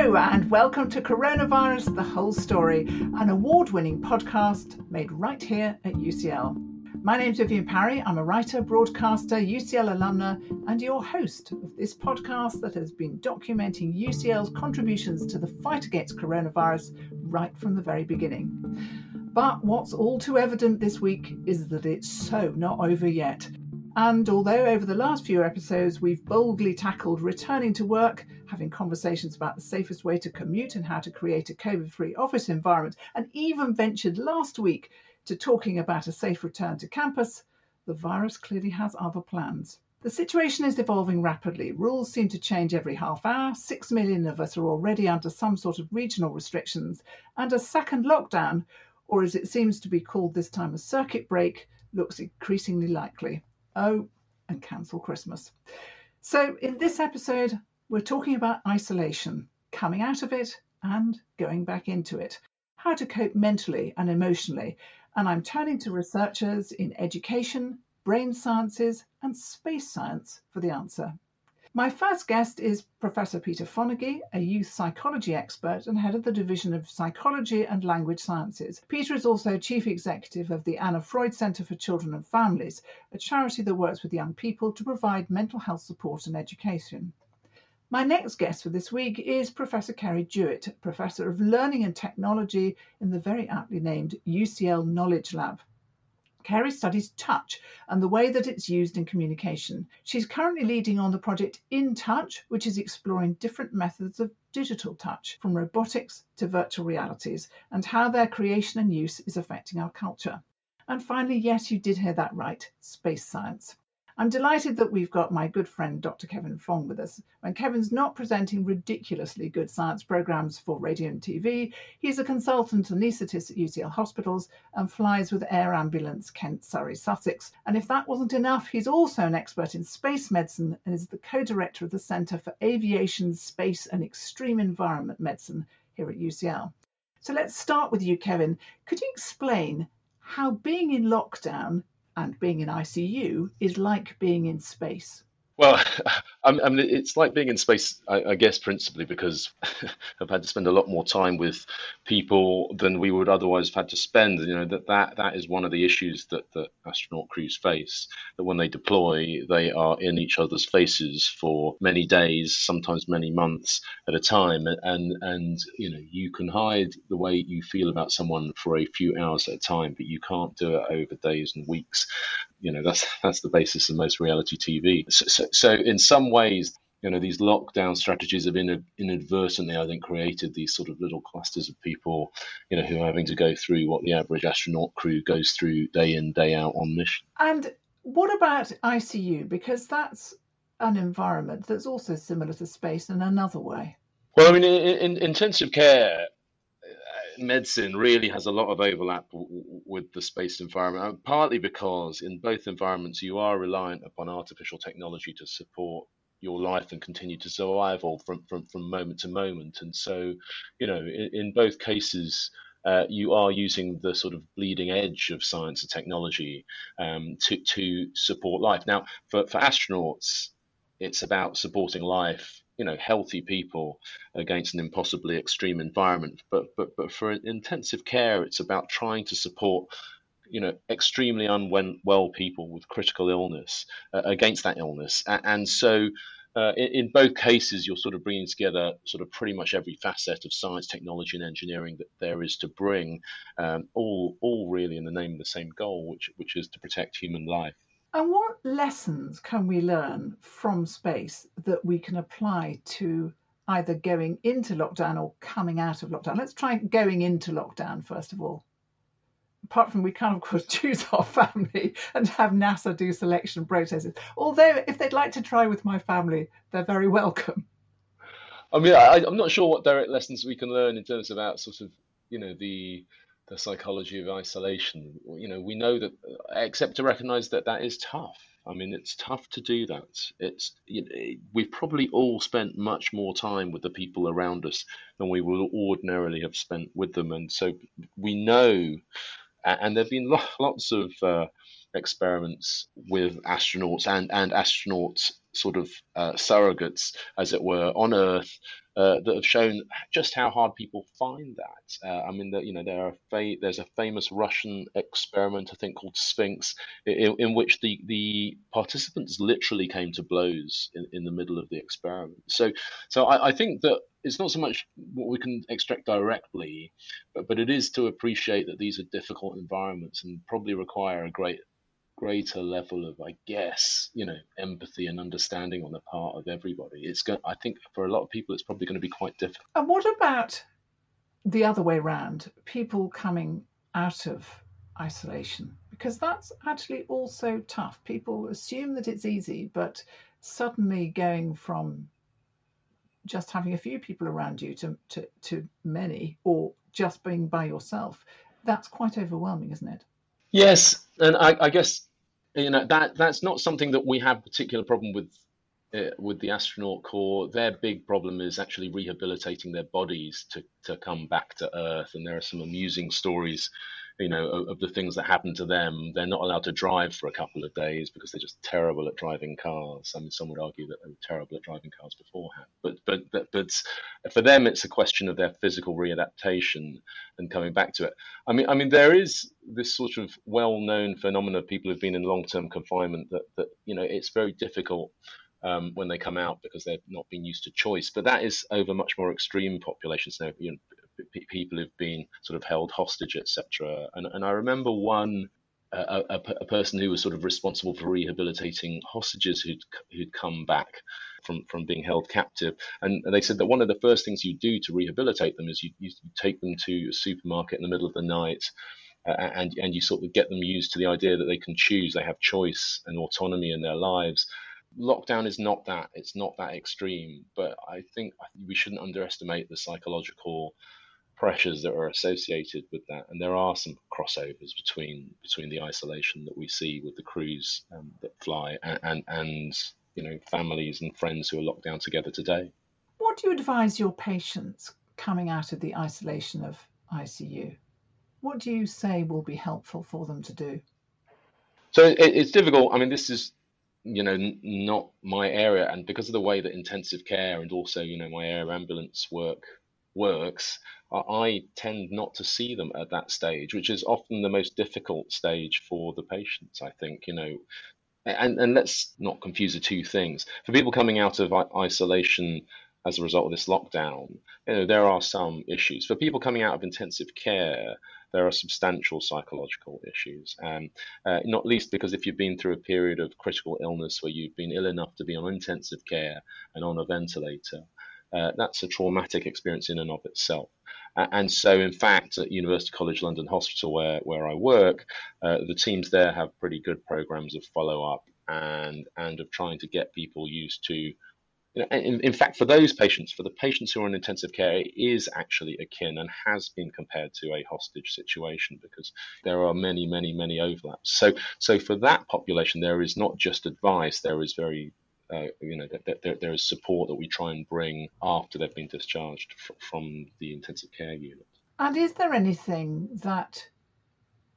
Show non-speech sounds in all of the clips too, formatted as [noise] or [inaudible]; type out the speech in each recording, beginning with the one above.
Hello, and welcome to Coronavirus The Whole Story, an award winning podcast made right here at UCL. My name's Vivienne Parry. I'm a writer, broadcaster, UCL alumna, and your host of this podcast that has been documenting UCL's contributions to the fight against coronavirus right from the very beginning. But what's all too evident this week is that it's so not over yet. And although over the last few episodes we've boldly tackled returning to work, having conversations about the safest way to commute and how to create a COVID free office environment, and even ventured last week to talking about a safe return to campus, the virus clearly has other plans. The situation is evolving rapidly. Rules seem to change every half hour. Six million of us are already under some sort of regional restrictions, and a second lockdown, or as it seems to be called this time a circuit break, looks increasingly likely. Oh, and cancel Christmas. So, in this episode, we're talking about isolation, coming out of it and going back into it, how to cope mentally and emotionally. And I'm turning to researchers in education, brain sciences, and space science for the answer. My first guest is Professor Peter Fonagy, a youth psychology expert and head of the Division of Psychology and Language Sciences. Peter is also Chief Executive of the Anna Freud Centre for Children and Families, a charity that works with young people to provide mental health support and education. My next guest for this week is Professor Carey Jewitt, Professor of Learning and Technology in the very aptly named UCL Knowledge Lab. Carey studies touch and the way that it's used in communication. She's currently leading on the project In Touch, which is exploring different methods of digital touch, from robotics to virtual realities, and how their creation and use is affecting our culture. And finally, yes, you did hear that right space science. I'm delighted that we've got my good friend Dr. Kevin Fong with us. When Kevin's not presenting ridiculously good science programs for radio and TV, he's a consultant anaesthetist at UCL hospitals and flies with Air Ambulance Kent, Surrey, Sussex. And if that wasn't enough, he's also an expert in space medicine and is the co-director of the Centre for Aviation, Space and Extreme Environment Medicine here at UCL. So let's start with you, Kevin. Could you explain how being in lockdown and being in ICU is like being in space. Well, [laughs] I mean, it's like being in space, I, guess, principally because [laughs] I've had to spend a lot more time with people than we would otherwise have had to spend. You know that that, that is one of the issues that the astronaut crews face. That when they deploy, they are in each other's faces for many days, sometimes many months at a time, and and you know you can hide the way you feel about someone for a few hours at a time, but you can't do it over days and weeks you know that's [laughs] that's the basis of most reality TV. So, so, so in some ways, you know these lockdown strategies have inadvertently, I think, created these sort of little clusters of people, you know, who are having to go through what the average astronaut crew goes through day in day out on mission. And what about ICU? Because that's an environment that's also similar to space in another way. Well, I mean, in, in intensive care, medicine really has a lot of overlap w- with the space environment, uh, partly because in both environments you are reliant upon artificial technology to support your life and continue to survive or from, from, from moment to moment. And so, you know, in, in both cases, uh, you are using the sort of bleeding edge of science and technology um, to, to support life. Now, for, for astronauts, it's about supporting life you know healthy people against an impossibly extreme environment. But but but for intensive care, it's about trying to support you know extremely unwell people with critical illness uh, against that illness, and so. Uh, in, in, both cases, you're sort of bringing together sort of pretty much every facet of science, technology, and engineering that there is to bring, um, all all really in the name of the same goal, which which is to protect human life. And what lessons can we learn from space that we can apply to either going into lockdown or coming out of lockdown? Let's try going into lockdown first of all. Apart from we can of course [laughs] choose our family and have NASA do selection processes. Although if they'd like to try with my family, they're very welcome. I mean, I, am not sure what direct lessons we can learn in terms of that sort of, you know, the the psychology of isolation. You know, we know that, except to recognise that that is tough. I mean, it's tough to do that. It's you know, we've probably all spent much more time with the people around us than we would ordinarily have spent with them, and so we know. And there've been lots of uh, experiments with astronauts and and astronauts sort of uh, surrogates, as it were, on Earth uh, that have shown just how hard people find that. Uh, I mean, the, you know, there are fa- there's a famous Russian experiment, I think, called Sphinx, in, in which the, the participants literally came to blows in, in the middle of the experiment. So, so I, I think that it's not so much what we can extract directly, but, but it is to appreciate that these are difficult environments and probably require a great greater level of, I guess, you know, empathy and understanding on the part of everybody. It's going. I think for a lot of people, it's probably going to be quite difficult. And what about the other way around? People coming out of isolation because that's actually also tough. People assume that it's easy, but suddenly going from just having a few people around you to, to, to many or just being by yourself, that's quite overwhelming, isn't it? Yes, and I, I guess you know that that's not something that we have particular problem with Uh, with the astronaut corps their big problem is actually rehabilitating their bodies to to come back to earth and there are some amusing stories you know, of, of, the things that happen to them. They're not allowed to drive for a couple of days because they're just terrible at driving cars. I mean, some would argue that they were terrible at driving cars beforehand. But but but, but for them, it's a question of their physical readaptation and coming back to it. I mean, I mean, there is this sort of well-known phenomenon of people who've been in long-term confinement that that you know it's very difficult. Um, when they come out because they've not been used to choice. But that is over much more extreme populations now. You know, people who've been sort of held hostage, etc. And, and I remember one a, a, a, person who was sort of responsible for rehabilitating hostages who'd who'd come back from from being held captive, and they said that one of the first things you do to rehabilitate them is you, you take them to a supermarket in the middle of the night. Uh, and and you sort of get them used to the idea that they can choose, they have choice and autonomy in their lives. Lockdown is not that; it's not that extreme. But I think we shouldn't underestimate the psychological pressures that are associated with that, and there are some crossovers between between the isolation that we see with the crews um, that fly and, and, and you know families and friends who are locked down together today. What do you advise your patients coming out of the isolation of ICU? What do you say will be helpful for them to do? So it, it's difficult. I mean, this is you know n- not my area, and because of the way that intensive care and also you know my air ambulance work works, I tend not to see them at that stage, which is often the most difficult stage for the patients. I think you know, and and let's not confuse the two things. For people coming out of isolation as a result of this lockdown, you know, there are some issues. For people coming out of intensive care, there are substantial psychological issues, um, uh, not least because if you've been through a period of critical illness where you've been ill enough to be on intensive care and on a ventilator, uh, that's a traumatic experience in and of itself. Uh, and so, in fact, at University College London Hospital, where, where I work, uh, the teams there have pretty good programs of follow up and and of trying to get people used to. You know, in, in fact, for those patients, for the patients who are in intensive care, it is actually akin and has been compared to a hostage situation because there are many, many, many overlaps. So, so for that population, there is not just advice; there is very uh, you know, that, that there is support that we try and bring after they've been discharged f- from the intensive care unit. And is there anything that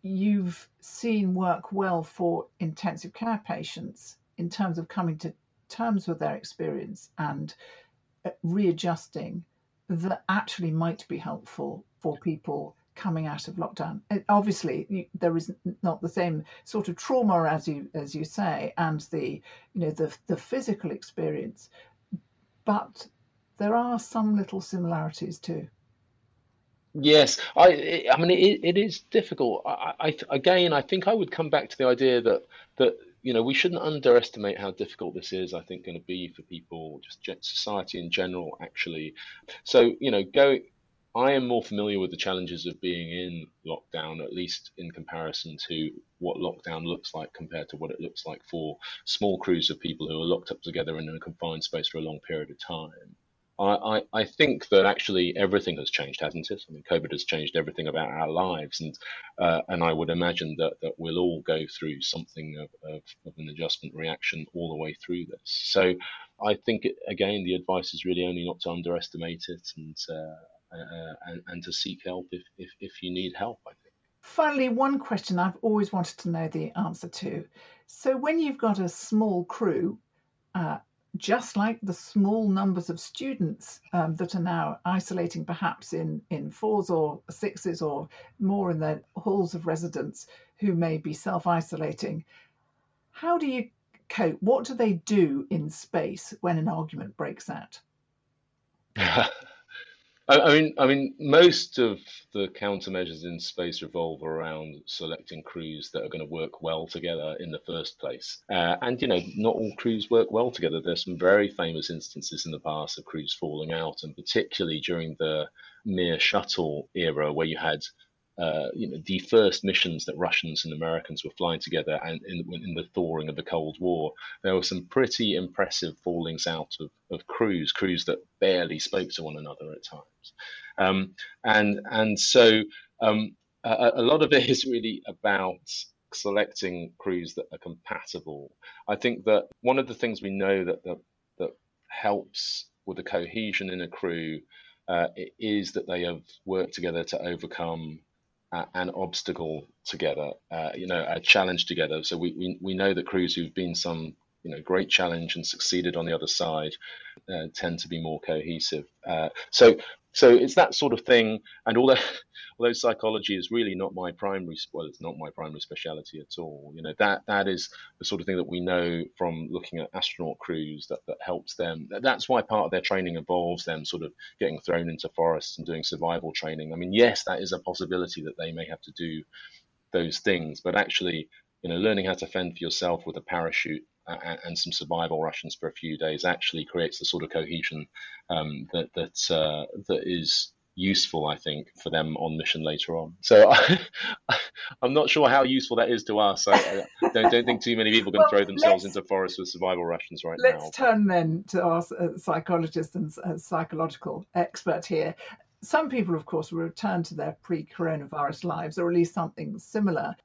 you've seen work well for intensive care patients in terms of coming to terms with their experience and uh, readjusting that actually might be helpful for people coming out of lockdown. obviously, there is not the same sort of trauma as you as you say, and the you know the the physical experience, but there are some little similarities too. Yes, I I mean it, it is difficult. I, I again I think I would come back to the idea that that you know we shouldn't underestimate how difficult this is. I think going to be for people, just society in general, actually. So you know, go I am more familiar with the challenges of being in lockdown, at least in comparison to what lockdown looks like compared to what it looks like for small crews of people who are locked up together in a confined space for a long period of time. I, I, think that actually everything has changed, hasn't it? I mean, COVID has changed everything about our lives, and uh, and I would imagine that, that we'll all go through something of, of, of an adjustment reaction all the way through this. So I think, again, the advice is really only not to underestimate it and uh, uh, and, and to seek help if, if, if you need help, I think. Finally, one question I've always wanted to know the answer to. So, when you've got a small crew, uh, just like the small numbers of students um, that are now isolating perhaps in, in fours or sixes or more in their halls of residence who may be self isolating, how do you cope? What do they do in space when an argument breaks out? [laughs] I mean, I mean, most of the countermeasures in space revolve around selecting crews that are going to work well together in the first place. Uh, and you know, not all crews work well together. There's some very famous instances in the past of crews falling out, and particularly during the Mir shuttle era, where you had uh, you know, the first missions that Russians and Americans were flying together, and in, in, the thawing of the Cold War, there were some pretty impressive fallings out of, of crews, crews that barely spoke to one another at times, um, and and so um, a, a, lot of it [laughs] is really about selecting crews that are compatible. I think that one of the things we know that that, that helps with the cohesion in a crew uh, is that they have worked together to overcome uh, an obstacle together, uh, you know, a challenge together. So we, we, we know that crews who've been some, you know, great challenge and succeeded on the other side uh, tend to be more cohesive. Uh, so so it's that sort of thing. And although [laughs] although psychology is really not my primary well, it's not my primary speciality at all. You know that that is the sort of thing that we know from looking at astronaut crews that that helps them. That's why part of their training involves them sort of getting thrown into forests and doing survival training. I mean, yes, that is a possibility that they may have to do those things, but actually, you know, learning how to fend for yourself with a parachute and, and, some survival rations for a few days actually creates the sort of cohesion um, that that uh, that is useful, I think, for them on mission later on. So [laughs] I, am not sure how useful that is to us. I, I don't, don't, think too many people can well, throw themselves into forests with survival rations right let's now. Let's turn then to our uh, psychologist and uh, psychological expert here. Some people, of course, will return to their pre coronavirus lives or at least something similar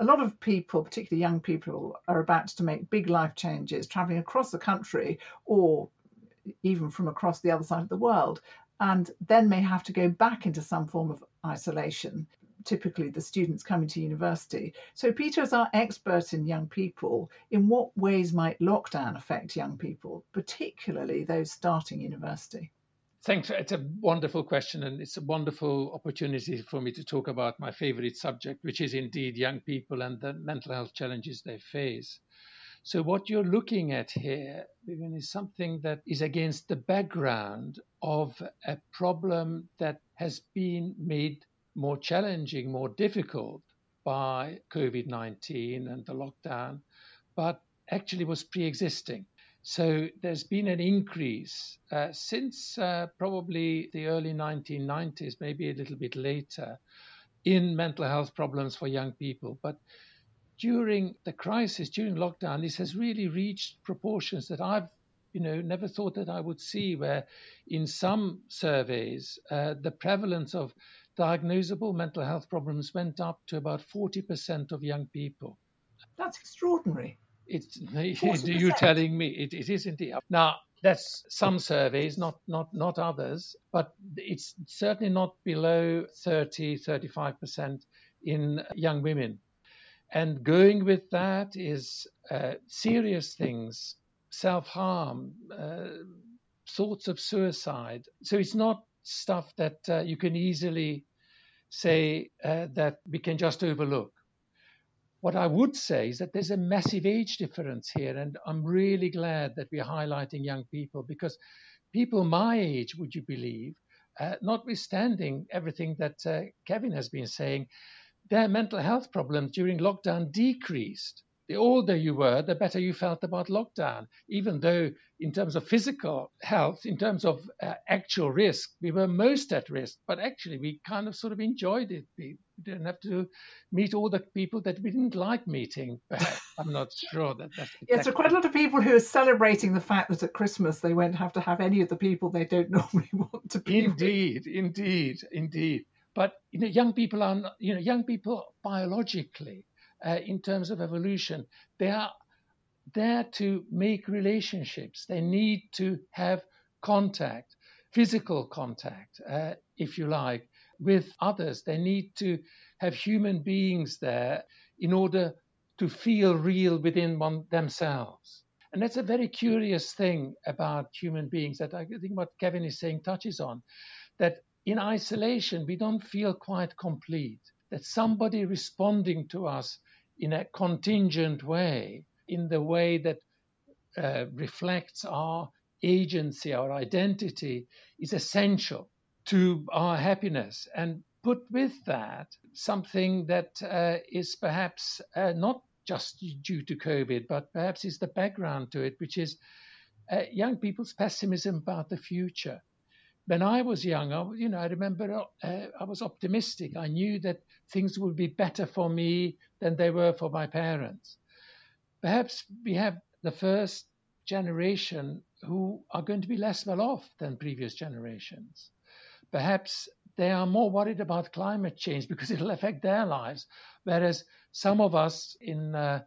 a lot of people, particularly young people, are about to make big life changes, traveling across the country or even from across the other side of the world, and then may have to go back into some form of isolation. Typically, the students coming to university. So, Peter, as our expert in young people, in what ways might lockdown affect young people, particularly those starting university? Thanks. It's a wonderful question, and it's a wonderful opportunity for me to talk about my favorite subject, which is indeed young people and the mental health challenges they face. So, what you're looking at here, Vivienne, is something that is against the background of a problem that has been made more challenging, more difficult by COVID 19 and the lockdown, but actually was pre existing. So there's been an increase uh, since uh, probably the early 1990s, maybe a little bit later, in mental health problems for young people. But during the crisis, during lockdown, this has really reached proportions that I've you know never thought that I would see. Where in some surveys, uh, the prevalence of diagnosable mental health problems went up to about 40% of young people. That's extraordinary. It's [laughs] you telling me it, it is indeed. Now that's some surveys, not not not others, but it's certainly not below 30, 35 percent in young women. And going with that is uh, serious things, self harm, uh, thoughts of suicide. So it's not stuff that uh, you can easily say uh, that we can just overlook. What I would say is that there's a massive age difference here, and I'm really glad that we're highlighting young people because people my age, would you believe, uh, notwithstanding everything that uh, Kevin has been saying, their mental health problems during lockdown decreased the older you were, the better you felt about lockdown. Even though, in terms of physical health, in terms of uh, actual risk, we were most at risk. But actually, we kind of sort of enjoyed it. We didn't have to meet all the people that we didn't like meeting. I'm not [laughs] sure that that's. Exactly. Yeah, so quite a lot of people who are celebrating the fact that at Christmas they won't have to have any of the people they don't [laughs] normally want to be. Indeed, with. indeed, indeed. But you know, young people are, not, you know, young people biologically uh, in terms of evolution. They are there to make relationships. They need to have contact, physical contact, uh, if you like, with others. They need to have human beings there in order to feel real within one, themselves. And that's a very curious thing about human beings that I think what Kevin is saying touches on that in isolation, we don't feel quite complete, that somebody responding to us in a contingent way, in the way that uh, reflects our agency, our identity, is essential to our happiness. And put with that something that uh, is perhaps uh, not just due to COVID, but perhaps is the background to it, which is uh, young people's pessimism about the future. When I was young, I, you know, I remember uh, I was optimistic. I knew that things would be better for me than they were for my parents. Perhaps we have the first generation who are going to be less well off than previous generations. Perhaps they are more worried about climate change because it'll affect their lives, whereas some of us in uh,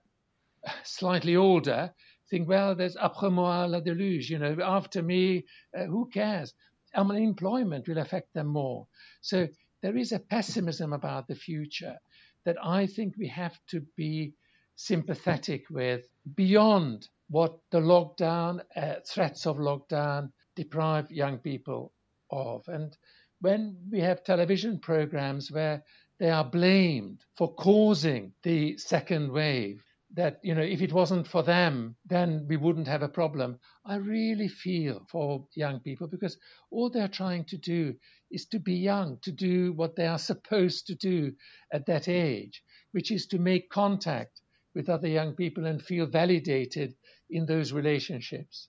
slightly older think, well, there's après moi la deluge, you know, after me, uh, who cares? Unemployment will affect them more. So there is a pessimism about the future that I think we have to be sympathetic with beyond what the lockdown, uh, threats of lockdown deprive young people of. And when we have television programs where they are blamed for causing the second wave, that you know if it wasn't for them then we wouldn't have a problem i really feel for young people because all they're trying to do is to be young to do what they are supposed to do at that age which is to make contact with other young people and feel validated in those relationships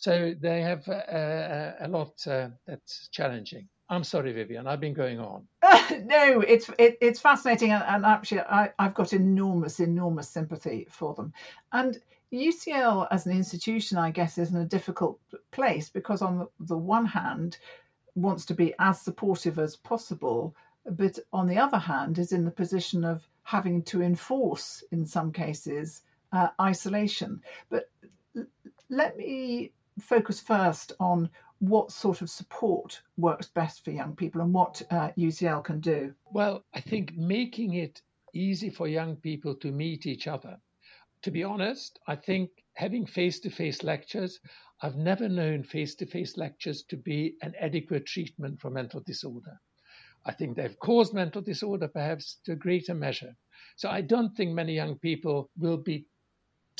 so they have a, a, a lot uh, that's challenging I'm sorry, Vivienne. I've been going on. [laughs] no, it's it, it's fascinating, and, and actually, I, I've got enormous, enormous sympathy for them. And UCL as an institution, I guess, is in a difficult place because, on the one hand, wants to be as supportive as possible, but on the other hand, is in the position of having to enforce, in some cases, uh, isolation. But let me focus first on what sort of support works best for young people and what uh, UCL can do? Well, I think making it easy for young people to meet each other. To be honest, I think having face to face lectures, I've never known face to face lectures to be an adequate treatment for mental disorder. I think they've caused mental disorder perhaps to a greater measure. So I don't think many young people will be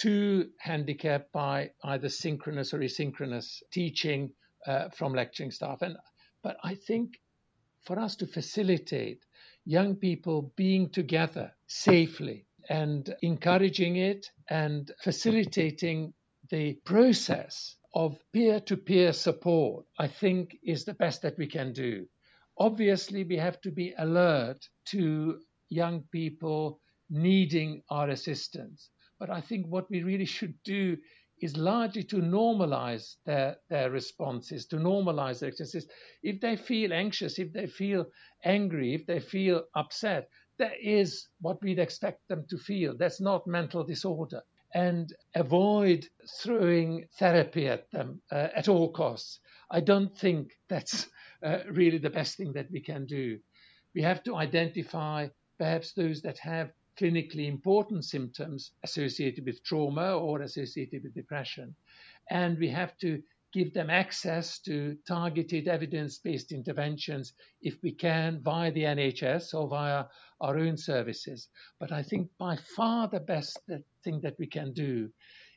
too handicapped by either synchronous or asynchronous teaching uh, from lecturing staff. And but I think for us to facilitate young people being together safely and encouraging it and facilitating the process of peer to peer support, I think is the best that we can do. Obviously, we have to be alert to young people needing our assistance. But I think what we really should do is largely to normalize their, their responses, to normalize their experiences. If they feel anxious, if they feel angry, if they feel upset, that is what we'd expect them to feel. That's not mental disorder. And avoid throwing therapy at them uh, at all costs. I don't think that's uh, really the best thing that we can do. We have to identify perhaps those that have clinically important symptoms associated with trauma or associated with depression. And we have to give them access to targeted evidence based interventions if we can via the NHS or via our own services. But I think by far the best thing that we can do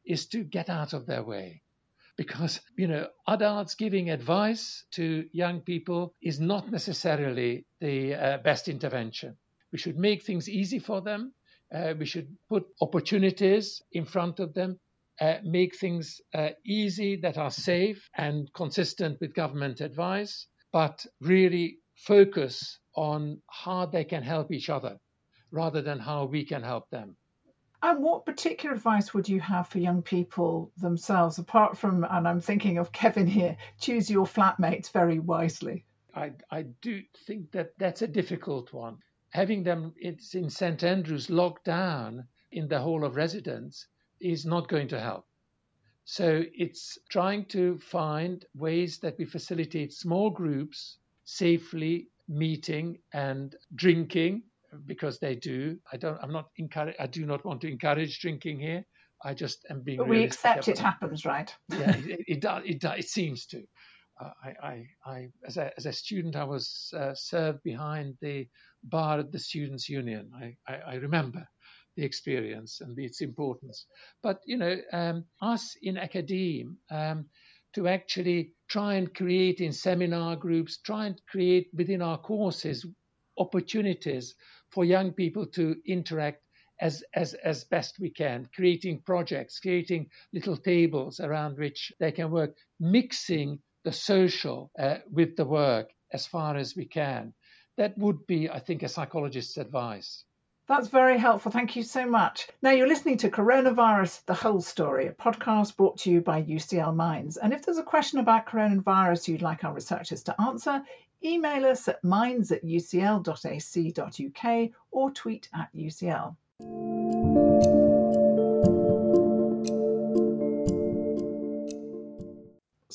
is to get out of their way. Because, you know, adults giving advice to young people is not necessarily the uh, best intervention. We should make things easy for them. Uh, we should put opportunities in front of them, uh, make things uh, easy that are safe and consistent with government advice, but really focus on how they can help each other rather than how we can help them. And what particular advice would you have for young people themselves, apart from, and I'm thinking of Kevin here, choose your flatmates very wisely? I, I do think that that's a difficult one having them it's in St Andrews locked down in the hall of residence is not going to help. So it's trying to find ways that we facilitate small groups safely meeting and drinking because they do. I don't. I'm not encourage. I do not want to encourage drinking here. I just am being. But we accept it happens, right? yeah, it, it, does. It does. It seems to. I, I, I, as a, as a student, I was uh, served behind the bar at the Students' Union. I, I, I remember the experience and its importance. But you know, um, us in academia um, to actually try and create in seminar groups, try and create within our courses opportunities for young people to interact as, as, as best we can, creating projects, creating little tables around which they can work, mixing the social uh, with the work as far as we can. That would be, I think, a psychologist's advice. That's very helpful. Thank you so much. Now, you're listening to Coronavirus The Whole Story, a podcast brought to you by UCL Minds. And if there's a question about coronavirus you'd like our researchers to answer, email us at minds at ucl.ac.uk or tweet at UCL.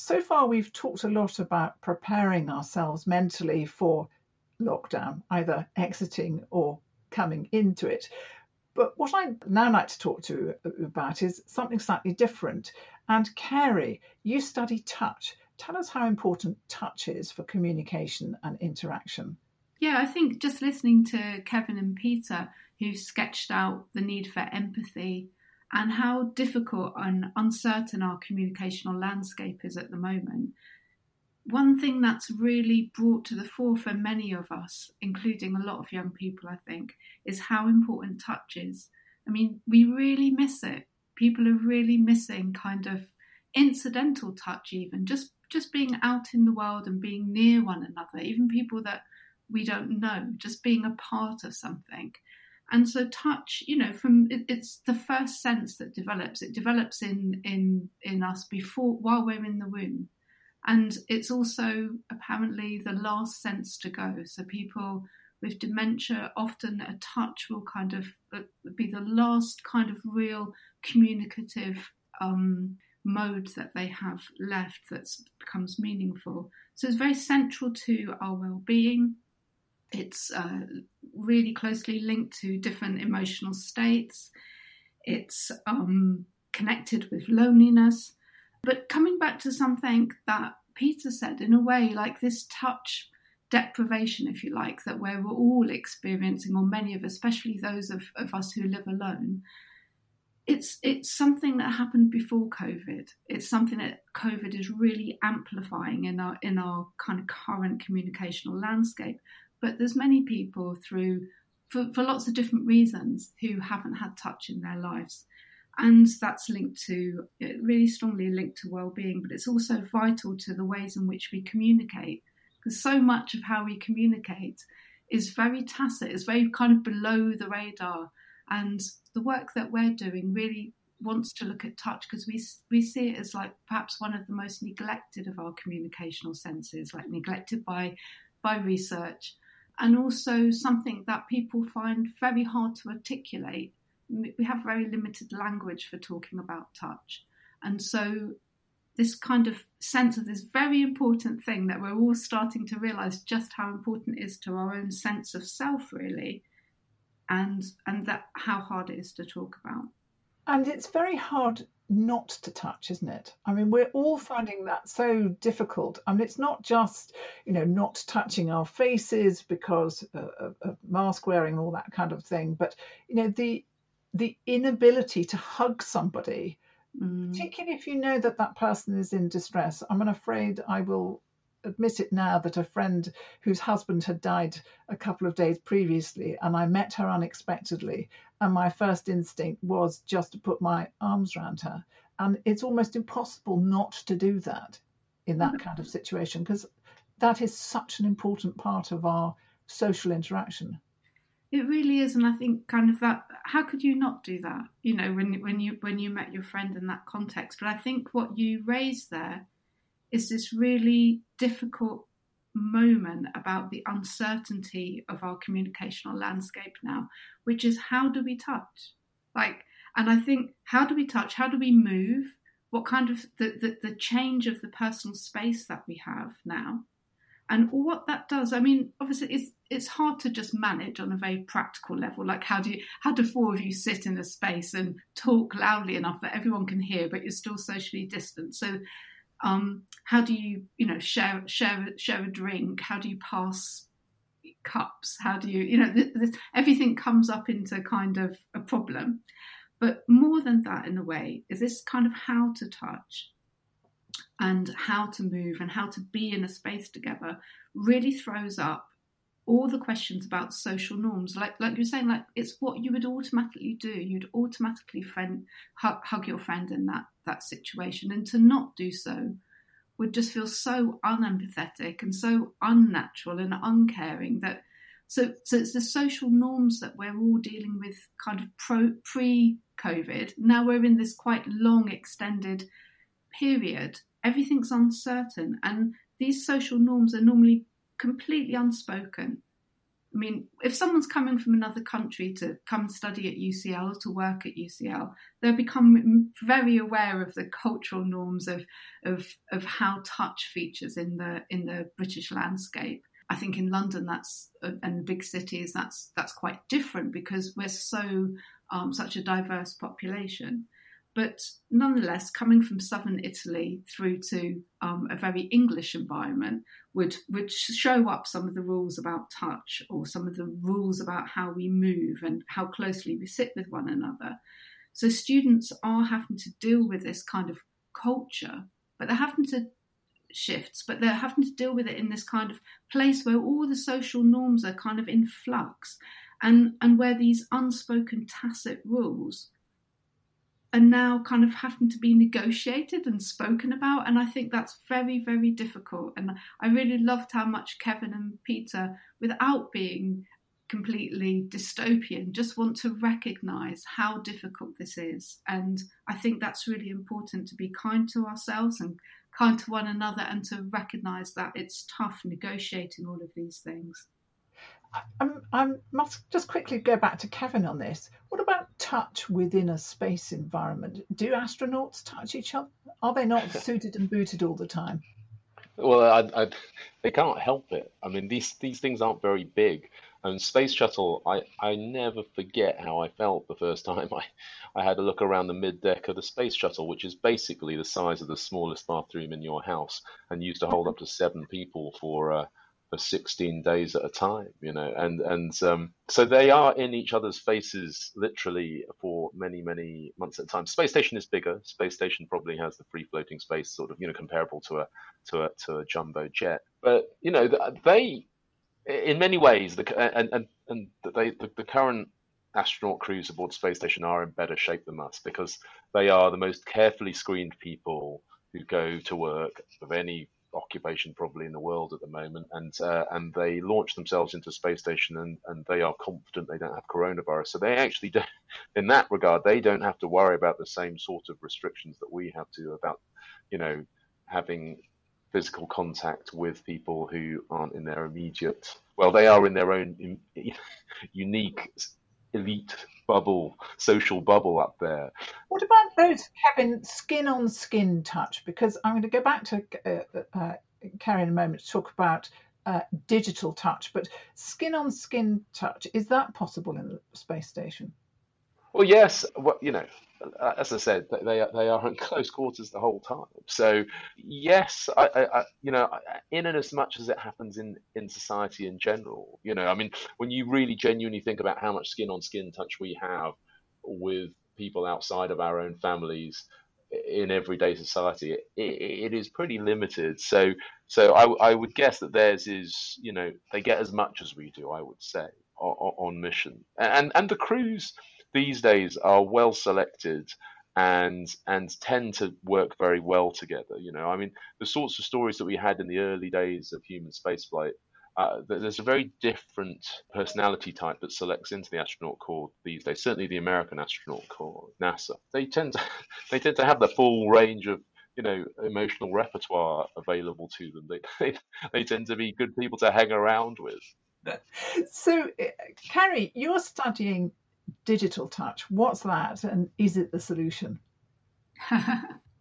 So far, we've talked a lot about preparing ourselves mentally for lockdown, either exiting or coming into it. But what I'd now like to talk to you about is something slightly different. And Carey, you study touch. Tell us how important touch is for communication and interaction. Yeah, I think just listening to Kevin and Peter, who sketched out the need for empathy and how difficult and uncertain our communicational landscape is at the moment, one thing that's really brought to the fore for many of us, including a lot of young people, I think, is how important touch is. I mean, we really miss it. People are really missing kind of incidental touch, even just just being out in the world and being near one another, even people that we don't know, just being a part of something. And so, touch, you know, from it, it's the first sense that develops. It develops in in in us before while we're in the womb and it's also apparently the last sense to go. So people with dementia, often a touch will kind of uh, be the last kind of real communicative um, mode that they have left that becomes meaningful. So it's very central to our well-being. It's uh, really closely linked to different emotional states. It's um, connected with loneliness. But coming back to something that Peter said, in a way, like this touch deprivation, if you like, that we're all experiencing, or many of, us, especially those of, of us who live alone, it's it's something that happened before COVID. It's something that COVID is really amplifying in our in our kind of current communicational landscape. But there's many people through for, for lots of different reasons who haven't had touch in their lives. And that's linked to uh, really strongly linked to well-being but it's also vital to the ways in which we communicate. Because so much of how we communicate is very tacit it's very kind of below the radar. And the work that we're doing really wants to look at touch because we we see it as like perhaps one of the most neglected of our communicational senses like neglected by by research and also something that people find very hard to articulate we have very limited language for talking about touch. And so this kind of sense of this very important thing that we're all starting to realize just how important it is to our own sense of self really and and that how hard it is to talk about and it's very hard not to touch isn't it i mean we're all finding that so difficult I mean, it's not just you know not touching our faces because of, of mask wearing and all that kind of thing but you know the the inability to hug somebody, mm. particularly if you know that that person is in distress. I'm afraid I will admit it now that a friend whose husband had died a couple of days previously, and I met her unexpectedly, and my first instinct was just to put my arms around her. And it's almost impossible not to do that in that mm. kind of situation because that is such an important part of our social interaction. It really is, and I think kind of that. How could you not do that? You know, when when you when you met your friend in that context. But I think what you raised there is this really difficult moment about the uncertainty of our communicational landscape now, which is how do we touch? Like, and I think how do we touch? How do we move? What kind of the, the, the change of the personal space that we have now? And what that does, I mean, obviously, it's it's hard to just manage on a very practical level. Like, how do you, how do four of you sit in a space and talk loudly enough that everyone can hear, but you're still socially distant? So, um, how do you, you know, share share share a drink? How do you pass cups? How do you, you know, th- th- everything comes up into kind of a problem. But more than that, in a way, is this kind of how to touch and how to move and how to be in a space together really throws up all the questions about social norms. Like like you're saying like it's what you would automatically do. You'd automatically friend hug, hug your friend in that that situation. And to not do so would just feel so unempathetic and so unnatural and uncaring that so so it's the social norms that we're all dealing with kind of pro, pre covid now we're in this quite long extended period. Everything's uncertain, and these social norms are normally completely unspoken. I mean, if someone's coming from another country to come study at UCL or to work at UCL, they'll become very aware of the cultural norms of, of, of how touch features in the in the British landscape. I think in London, that's and big cities, that's that's quite different because we're so um, such a diverse population. But nonetheless, coming from southern Italy through to um, a very English environment would, would show up some of the rules about touch or some of the rules about how we move and how closely we sit with one another. So students are having to deal with this kind of culture, but they're having to shifts, but they're having to deal with it in this kind of place where all the social norms are kind of in flux and, and where these unspoken tacit rules are now kind of having to be negotiated and spoken about. And I think that's very, very difficult. And I really loved how much Kevin and Peter, without being completely dystopian, just want to recognize how difficult this is. And I think that's really important to be kind to ourselves and kind to one another and to recognize that it's tough negotiating all of these things. I, I must just quickly go back to Kevin on this. What about touch within a space environment? Do astronauts touch each other? Are they not [laughs] suited and booted all the time? Well, I, I, they can't help it. I mean, these these things aren't very big. And space shuttle, I, I never forget how I felt the first [laughs] time I, I had a look around the mid deck of the space shuttle, which is basically the size of the smallest bathroom in your house and used to hold up to seven people for uh, for 16 days at a time, you know, and and um, so they are in each other's faces literally for many many months at a time. Space station is bigger. Space station probably has the free floating space, sort of, you know, comparable to a to a to a jumbo jet. But you know, they, in many ways, the and and and they the, the current astronaut crews aboard space station are in better shape than us because they are the most carefully screened people who go to work of any occupation probably in the world at the moment, and uh, and they launch themselves into a space station, and, and they are confident they don't have coronavirus. So they actually, don't, [laughs] in that regard, they don't have to worry about the same sort of restrictions that we have to about, you know, having physical contact with people who aren't in their immediate. Well, they are in their own [laughs] unique elite bubble, social bubble up there. What about those, Kevin, skin on skin touch? Because I'm going to go back to uh, uh, Carey in a moment to talk about uh, digital touch, but skin on skin touch, is that possible in the space station? Well, yes. Well, you know, Uh, as I said, they are, they are in [laughs] close quarters the whole time. So yes, I, I, you know, in and as much as it happens in in society in general, you know, I mean, when you really genuinely think about how much skin on skin touch we have with people outside of our own families in everyday society, it, it is pretty limited. So so I, I would guess that theirs is, you know, they get as much as we do. I would say on, on mission, and and the crews these days are well selected and and tend to work very well together. You know, I mean, the sorts of stories that we had in the early days of human spaceflight. Uh, there's a very different personality type that selects into the astronaut corps these days. Certainly, the American astronaut corps, NASA. They tend to [laughs] they tend to have the full range of you know emotional repertoire available to them. They [laughs] they, they tend to be good people to hang around with. [laughs] So, uh, Carey, you're studying digital touch. What's that, and is it the solution? [laughs]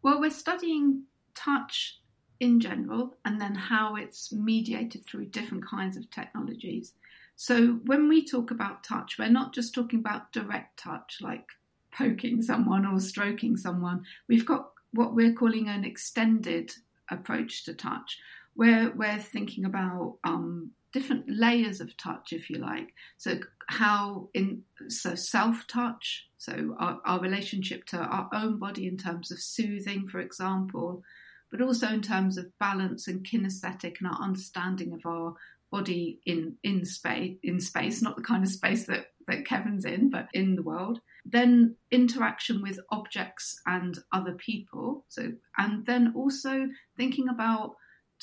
well, we're studying touch in general and then how it's mediated through different kinds of technologies. So when we talk about touch, we're not just talking about direct touch, like poking someone or stroking someone. We've got what we're calling an extended approach to touch, where we're thinking about um, different layers of touch, if you like. So how in so self touch, so our, our relationship to our own body in terms of soothing, for example, but also in terms of balance and kinesthetic and our understanding of our body in in space in space, not the kind of space that that Kevin's in, but in the world. Then interaction with objects and other people. So and then also thinking about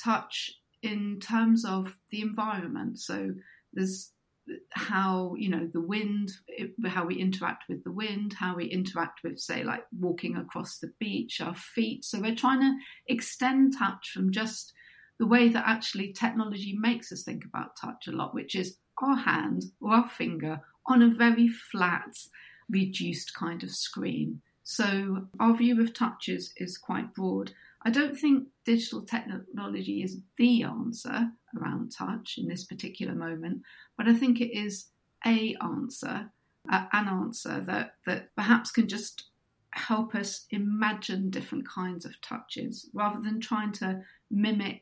touch in terms of the environment. So there's how you know the wind how we interact with the wind how we interact with say like walking across the beach our feet. So we're trying to extend touch from just the way that actually technology makes us think about touch a lot which is our hand or our finger on a very flat reduced kind of screen. So our view of touch is, is quite broad I don't think digital technology is the answer around touch in this particular moment, but I think it is a answer, uh, an answer that, that perhaps can just help us imagine different kinds of touches rather than trying to mimic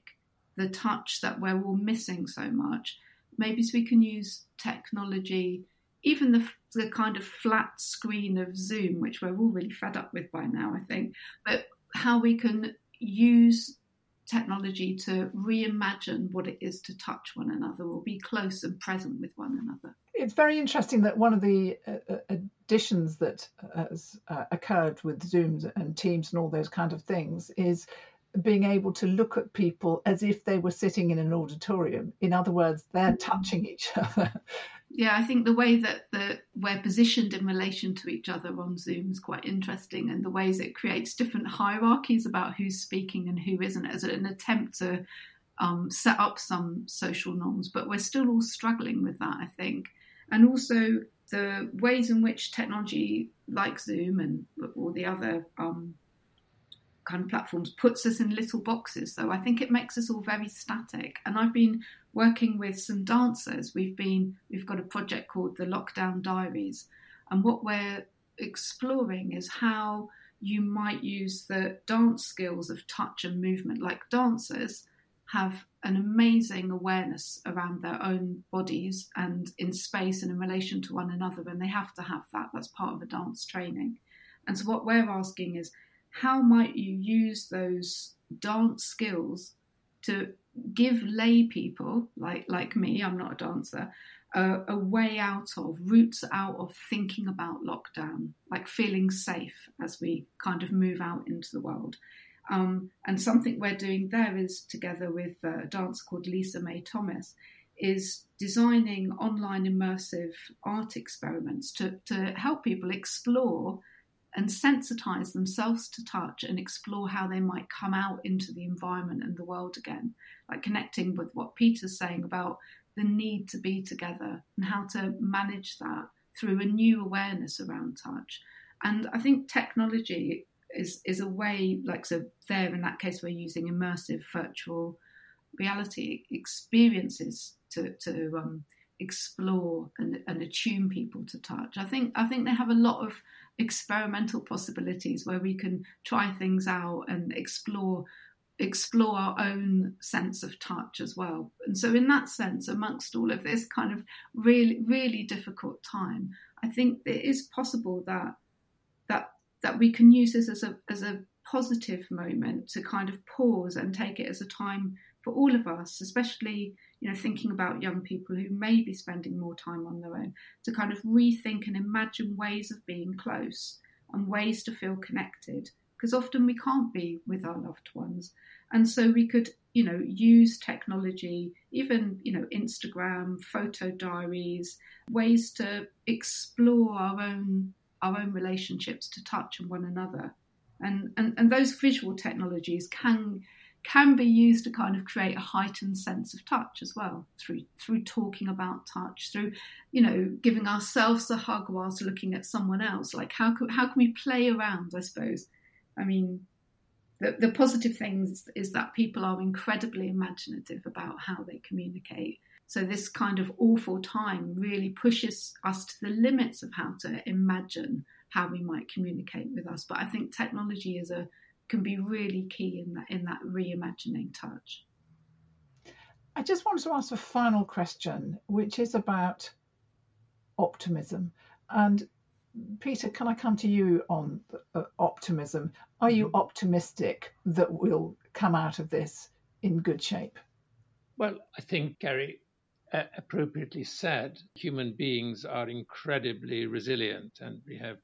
the touch that we're all missing so much. Maybe so we can use technology, even the, the kind of flat screen of Zoom, which we're all really fed up with by now, I think, but how we can use technology to reimagine what it is to touch one another or be close and present with one another. It's very interesting that one of the uh, uh additions that has uh, occurred with Zooms and Teams and all those kind of things is being able to look at people as if they were sitting in an auditorium. In other words, they're touching each [laughs] other yeah, I think the way that the, we're positioned in relation to each other on Zoom is quite interesting, and the ways it creates different hierarchies about who's speaking and who isn't, as an attempt to um, set up some social norms. But we're still all struggling with that, I think, and also the ways in which technology, like Zoom and all the other um, kind of platforms puts us in little boxes. Though i think it makes us all very static. And i've been working with some dancers. We've been we've got a project called the lockdown diaries. And what we're exploring is how you might use the dance skills of touch and movement. Like dancers have an amazing awareness around their own bodies and in space and in relation to one another and they have to have that. That's part of a dance training. And so what we're asking is how might you use those dance skills to give lay people like like me i'm not a dancer uh, a way out of routes out of thinking about lockdown like feeling safe as we kind of move out into the world. Um, and something we're doing there is together with a dancer called lisa may thomas is designing online immersive art experiments to, to help people explore and sensitize themselves to touch and explore how they might come out into the environment and the world again, like connecting with what Peter's saying about the need to be together and how to manage that through a new awareness around touch. And I think technology is is a way, like so there in that case we're using immersive virtual reality experiences to to um, explore and, and attune people to touch. I think I think they have a lot of experimental possibilities where we can try things out and explore explore our own sense of touch as well. And so in that sense, amongst all of this kind of really, really difficult time, I think it is possible that that that we can use this as a as a positive moment to kind of pause and take it as a time for all of us, especially you know thinking about young people who may be spending more time on their own, to kind of rethink and imagine ways of being close and ways to feel connected. Because often we can't be with our loved ones, and so we could you know use technology, even you know Instagram, photo diaries, ways to explore our own our own relationships to touch and one another. And, and, and those visual technologies can can be used to kind of create a heightened sense of touch as well through through talking about touch through you know giving ourselves a hug whilst looking at someone else like how can, how can we play around i suppose i mean the, the positive things is that people are incredibly imaginative about how they communicate. So this kind of awful time really pushes us to the limits of how to imagine how we might communicate with us. But I think technology is a can be really key in that in that reimagining touch. I just wanted to ask a final question, which is about optimism. And Peter, can I come to you on uh, optimism? Are you mm-hmm. optimistic that we'll come out of this in good shape? Well, I think Carey uh, appropriately said human beings are incredibly resilient and we have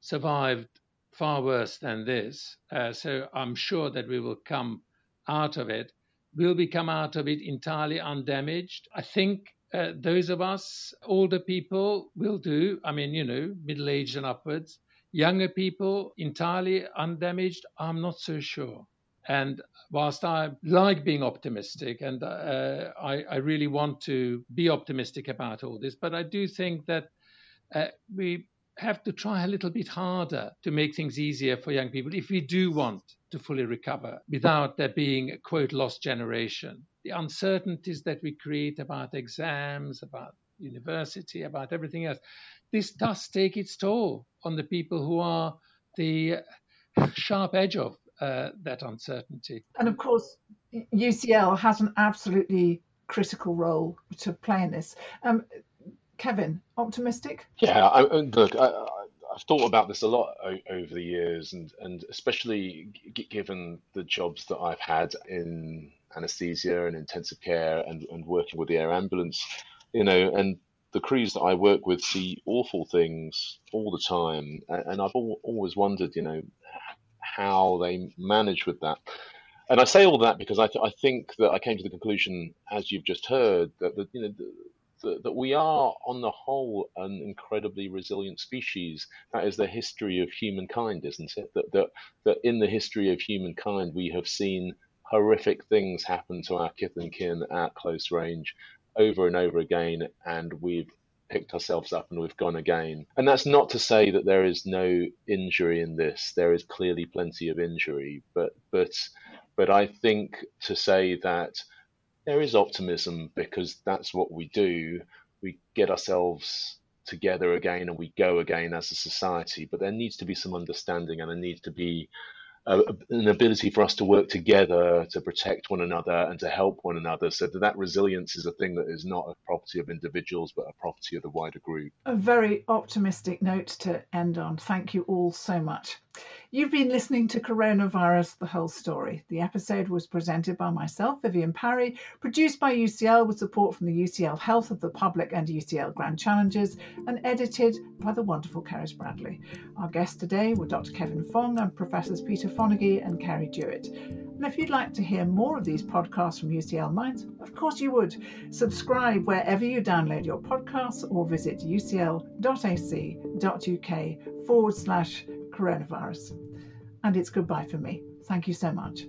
survived far worse than this. Uh, so I'm sure that we will come out of it. Will we come out of it entirely undamaged? I think uh, those of us, older people, will do. I mean, you know, middle aged and upwards. Younger people, entirely undamaged, I'm not so sure. And whilst I like being optimistic and uh, I, I, really want to be optimistic about all this, but I do think that uh, we have to try a little bit harder to make things easier for young people if we do want to fully recover without there being a quote lost generation. The uncertainties that we create about exams, about university, about everything else, this does take its toll on the people who are the sharp edge of uh, that uncertainty. And of course, UCL has an absolutely critical role to play in this. Um, Kevin, optimistic? Yeah, I, look, I, have thought about this a lot o- over the years, and and especially g- given the jobs that I've had in anesthesia and intensive care, and and working with the air ambulance, you know, and the crews that I work with see awful things all the time, and I've always wondered, you know, how they manage with that. And I say all that because I, th- I think that I came to the conclusion, as you've just heard, that the, you know the, that, that we are, on the whole, an incredibly resilient species. That is the history of humankind, isn't it? That, that, that in the history of humankind, we have seen horrific things happen to our kith and kin at close range over and over again, and we've picked ourselves up and we've gone again. And that's not to say that there is no injury in this. There is clearly plenty of injury, but but but I think to say that there is optimism because that's what we do. We get ourselves together again and we go again as a society. But there needs to be some understanding and there needs to be an ability for us to work together to protect one another and to help one another so that that resilience is a thing that is not a property of individuals but a property of the wider group. A very optimistic note to end on. Thank you all so much. You've been listening to Coronavirus The Whole Story. The episode was presented by myself, Vivienne Parry, produced by UCL with support from the UCL Health of the Public and UCL Grand Challenges, and edited by the wonderful Keris Bradley. Our guests today were Dr. Kevin Fong and Professors Peter Fonagy and Carey Jewitt. And if you'd like to hear more of these podcasts from UCL Minds, of course you would. Subscribe wherever you download your podcasts or visit ucl.ac.uk forward slash coronavirus. And it's goodbye for me. Thank you so much.